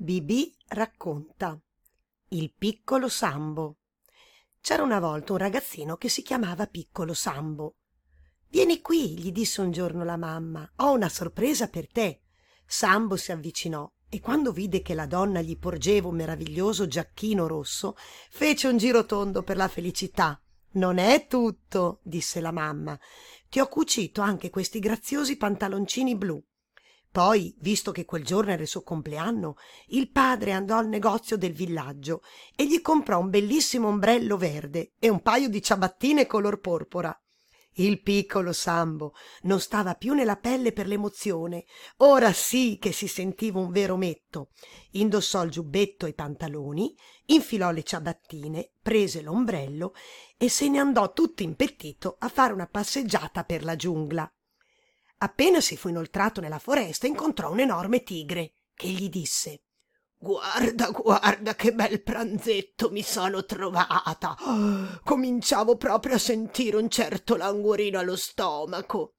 Bibì racconta Il piccolo Sambo. C'era una volta un ragazzino che si chiamava Piccolo Sambo. Vieni qui, gli disse un giorno la mamma. Ho una sorpresa per te. Sambo si avvicinò e quando vide che la donna gli porgeva un meraviglioso giacchino rosso, fece un giro tondo per la felicità. Non è tutto, disse la mamma. Ti ho cucito anche questi graziosi pantaloncini blu. Poi, visto che quel giorno era il suo compleanno, il padre andò al negozio del villaggio e gli comprò un bellissimo ombrello verde e un paio di ciabattine color porpora. Il piccolo Sambo non stava più nella pelle per l'emozione. Ora sì che si sentiva un vero metto. Indossò il giubbetto e i pantaloni, infilò le ciabattine, prese l'ombrello e se ne andò tutto impettito a fare una passeggiata per la giungla. Appena si fu inoltrato nella foresta incontrò un enorme tigre che gli disse Guarda, guarda che bel pranzetto mi sono trovata. cominciavo proprio a sentire un certo languorino allo stomaco.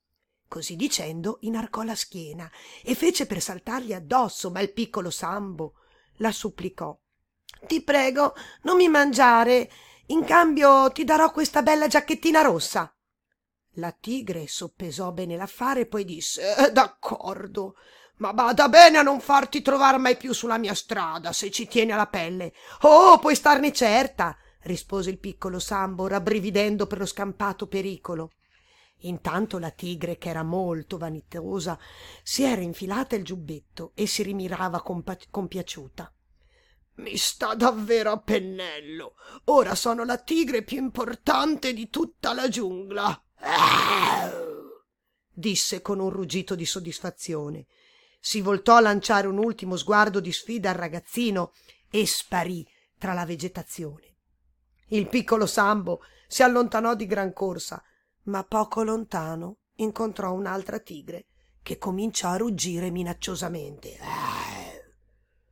Così dicendo inarcò la schiena e fece per saltargli addosso, ma il piccolo Sambo la supplicò. Ti prego, non mi mangiare. In cambio ti darò questa bella giacchettina rossa. La tigre soppesò bene l'affare e poi disse eh, d'accordo ma bada bene a non farti trovar mai più sulla mia strada se ci tieni alla pelle. Oh puoi starne certa rispose il piccolo sambo rabbrividendo per lo scampato pericolo. Intanto la tigre che era molto vanitosa si era infilata il giubbetto e si rimirava compa- compiaciuta. Mi sta davvero a pennello. Ora sono la tigre più importante di tutta la giungla disse con un ruggito di soddisfazione. Si voltò a lanciare un ultimo sguardo di sfida al ragazzino e sparì tra la vegetazione. Il piccolo sambo si allontanò di gran corsa ma poco lontano incontrò un'altra tigre che cominciò a ruggire minacciosamente.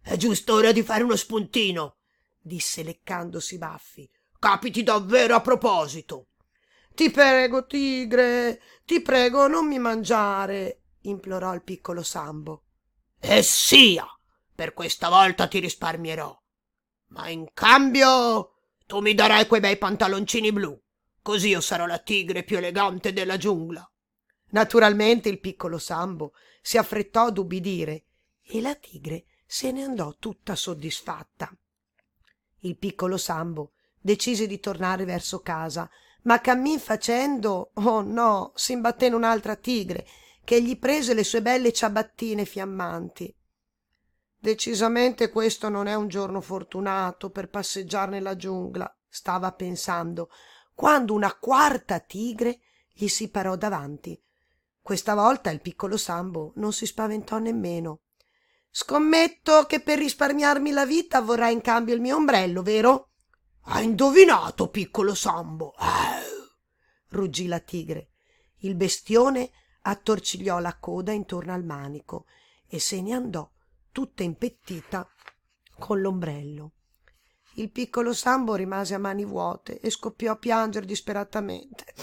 È giusto ora di fare uno spuntino disse leccandosi i baffi. Capiti davvero a proposito ti prego, tigre, ti prego, non mi mangiare, implorò il piccolo Sambo. E sia, per questa volta ti risparmierò. Ma in cambio tu mi darai quei bei pantaloncini blu, così io sarò la tigre più elegante della giungla. Naturalmente il piccolo Sambo si affrettò ad ubbidire e la tigre se ne andò tutta soddisfatta. Il piccolo Sambo decise di tornare verso casa ma cammin facendo oh no s'imbatté in un'altra tigre che gli prese le sue belle ciabattine fiammanti. Decisamente questo non è un giorno fortunato per passeggiar nella giungla stava pensando quando una quarta tigre gli si parò davanti. Questa volta il piccolo sambo non si spaventò nemmeno. Scommetto che per risparmiarmi la vita vorrai in cambio il mio ombrello vero hai indovinato piccolo sambo eh. ruggì la tigre. Il bestione attorcigliò la coda intorno al manico e se ne andò tutta impettita con l'ombrello. Il piccolo sambo rimase a mani vuote e scoppiò a piangere disperatamente.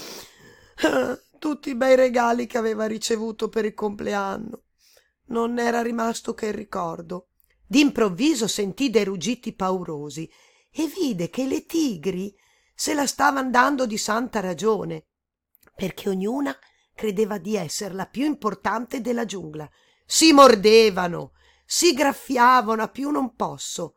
Tutti i bei regali che aveva ricevuto per il compleanno. Non era rimasto che il ricordo. D'improvviso sentì dei ruggiti paurosi e vide che le tigri se la stavan dando di santa ragione perché ognuna credeva di essere la più importante della giungla. Si mordevano si graffiavano a più non posso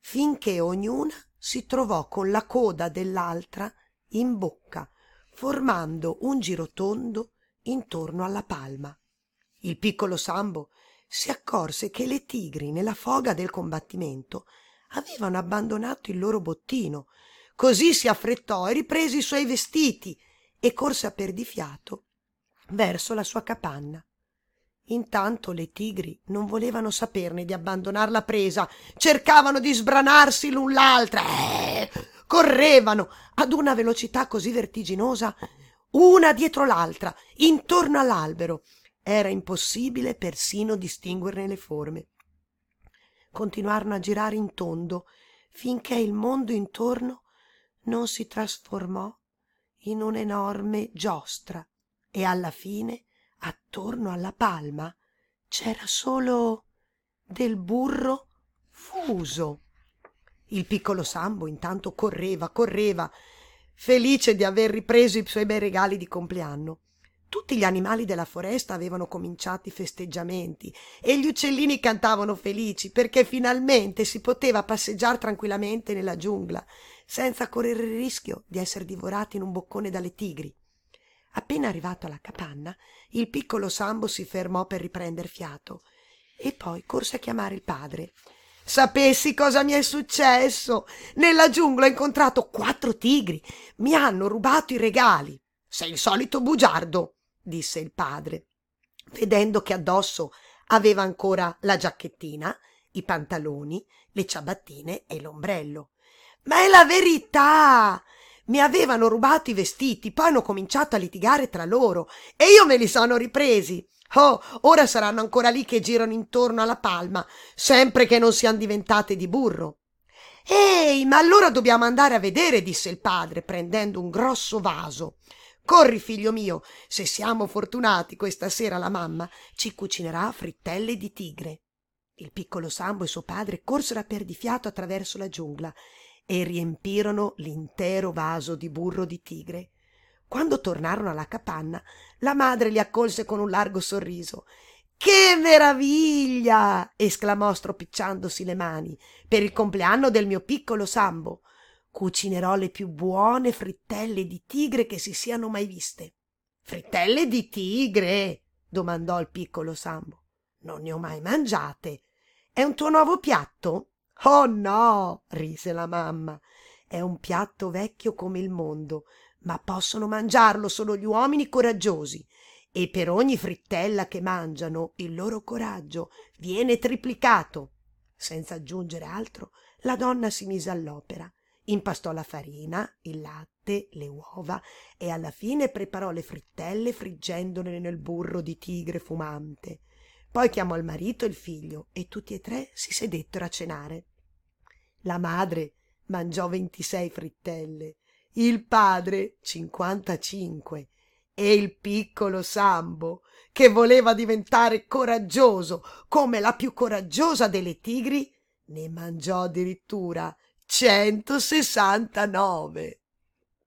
finché ognuna si trovò con la coda dell'altra in bocca formando un girotondo intorno alla palma. Il piccolo sambo si accorse che le tigri nella foga del combattimento avevano abbandonato il loro bottino. Così si affrettò e riprese i suoi vestiti e corse a perdifiato verso la sua capanna. Intanto le tigri non volevano saperne di abbandonar la presa cercavano di sbranarsi l'un l'altra eh, correvano ad una velocità così vertiginosa una dietro l'altra intorno all'albero. Era impossibile persino distinguerne le forme continuarono a girare in tondo finché il mondo intorno non si trasformò in un'enorme giostra e alla fine attorno alla palma c'era solo del burro confuso. Il piccolo Sambo intanto correva, correva, felice di aver ripreso i suoi bei regali di compleanno. Tutti gli animali della foresta avevano cominciato i festeggiamenti e gli uccellini cantavano felici perché finalmente si poteva passeggiare tranquillamente nella giungla senza correre il rischio di essere divorati in un boccone dalle tigri. Appena arrivato alla capanna, il piccolo Sambo si fermò per riprender fiato e poi corse a chiamare il padre. Sapessi cosa mi è successo? Nella giungla ho incontrato quattro tigri. Mi hanno rubato i regali. Sei il solito bugiardo, disse il padre, vedendo che addosso aveva ancora la giacchettina, i pantaloni, le ciabattine e l'ombrello. Ma è la verità! Mi avevano rubato i vestiti, poi hanno cominciato a litigare tra loro e io me li sono ripresi. Oh, ora saranno ancora lì che girano intorno alla palma, sempre che non siano diventate di burro. Ehi, ma allora dobbiamo andare a vedere, disse il padre, prendendo un grosso vaso. Corri, figlio mio, se siamo fortunati questa sera la mamma ci cucinerà frittelle di tigre. Il piccolo Sambo e suo padre corsero a perdifiato attraverso la giungla e riempirono l'intero vaso di burro di tigre. Quando tornarono alla capanna, la madre li accolse con un largo sorriso. Che meraviglia! esclamò stropicciandosi le mani. Per il compleanno del mio piccolo Sambo cucinerò le più buone frittelle di tigre che si siano mai viste. Frittelle di tigre? domandò il piccolo Sambo. Non ne ho mai mangiate. È un tuo nuovo piatto? Oh no, rise la mamma. È un piatto vecchio come il mondo, ma possono mangiarlo solo gli uomini coraggiosi. E per ogni frittella che mangiano il loro coraggio viene triplicato. Senza aggiungere altro, la donna si mise all'opera impastò la farina, il latte, le uova e alla fine preparò le frittelle friggendole nel burro di tigre fumante. Poi chiamò il marito e il figlio e tutti e tre si sedettero a cenare. La madre mangiò ventisei frittelle, il padre cinquantacinque e il piccolo Sambo, che voleva diventare coraggioso come la più coraggiosa delle tigri, ne mangiò addirittura 169.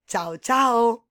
Ciao ciao!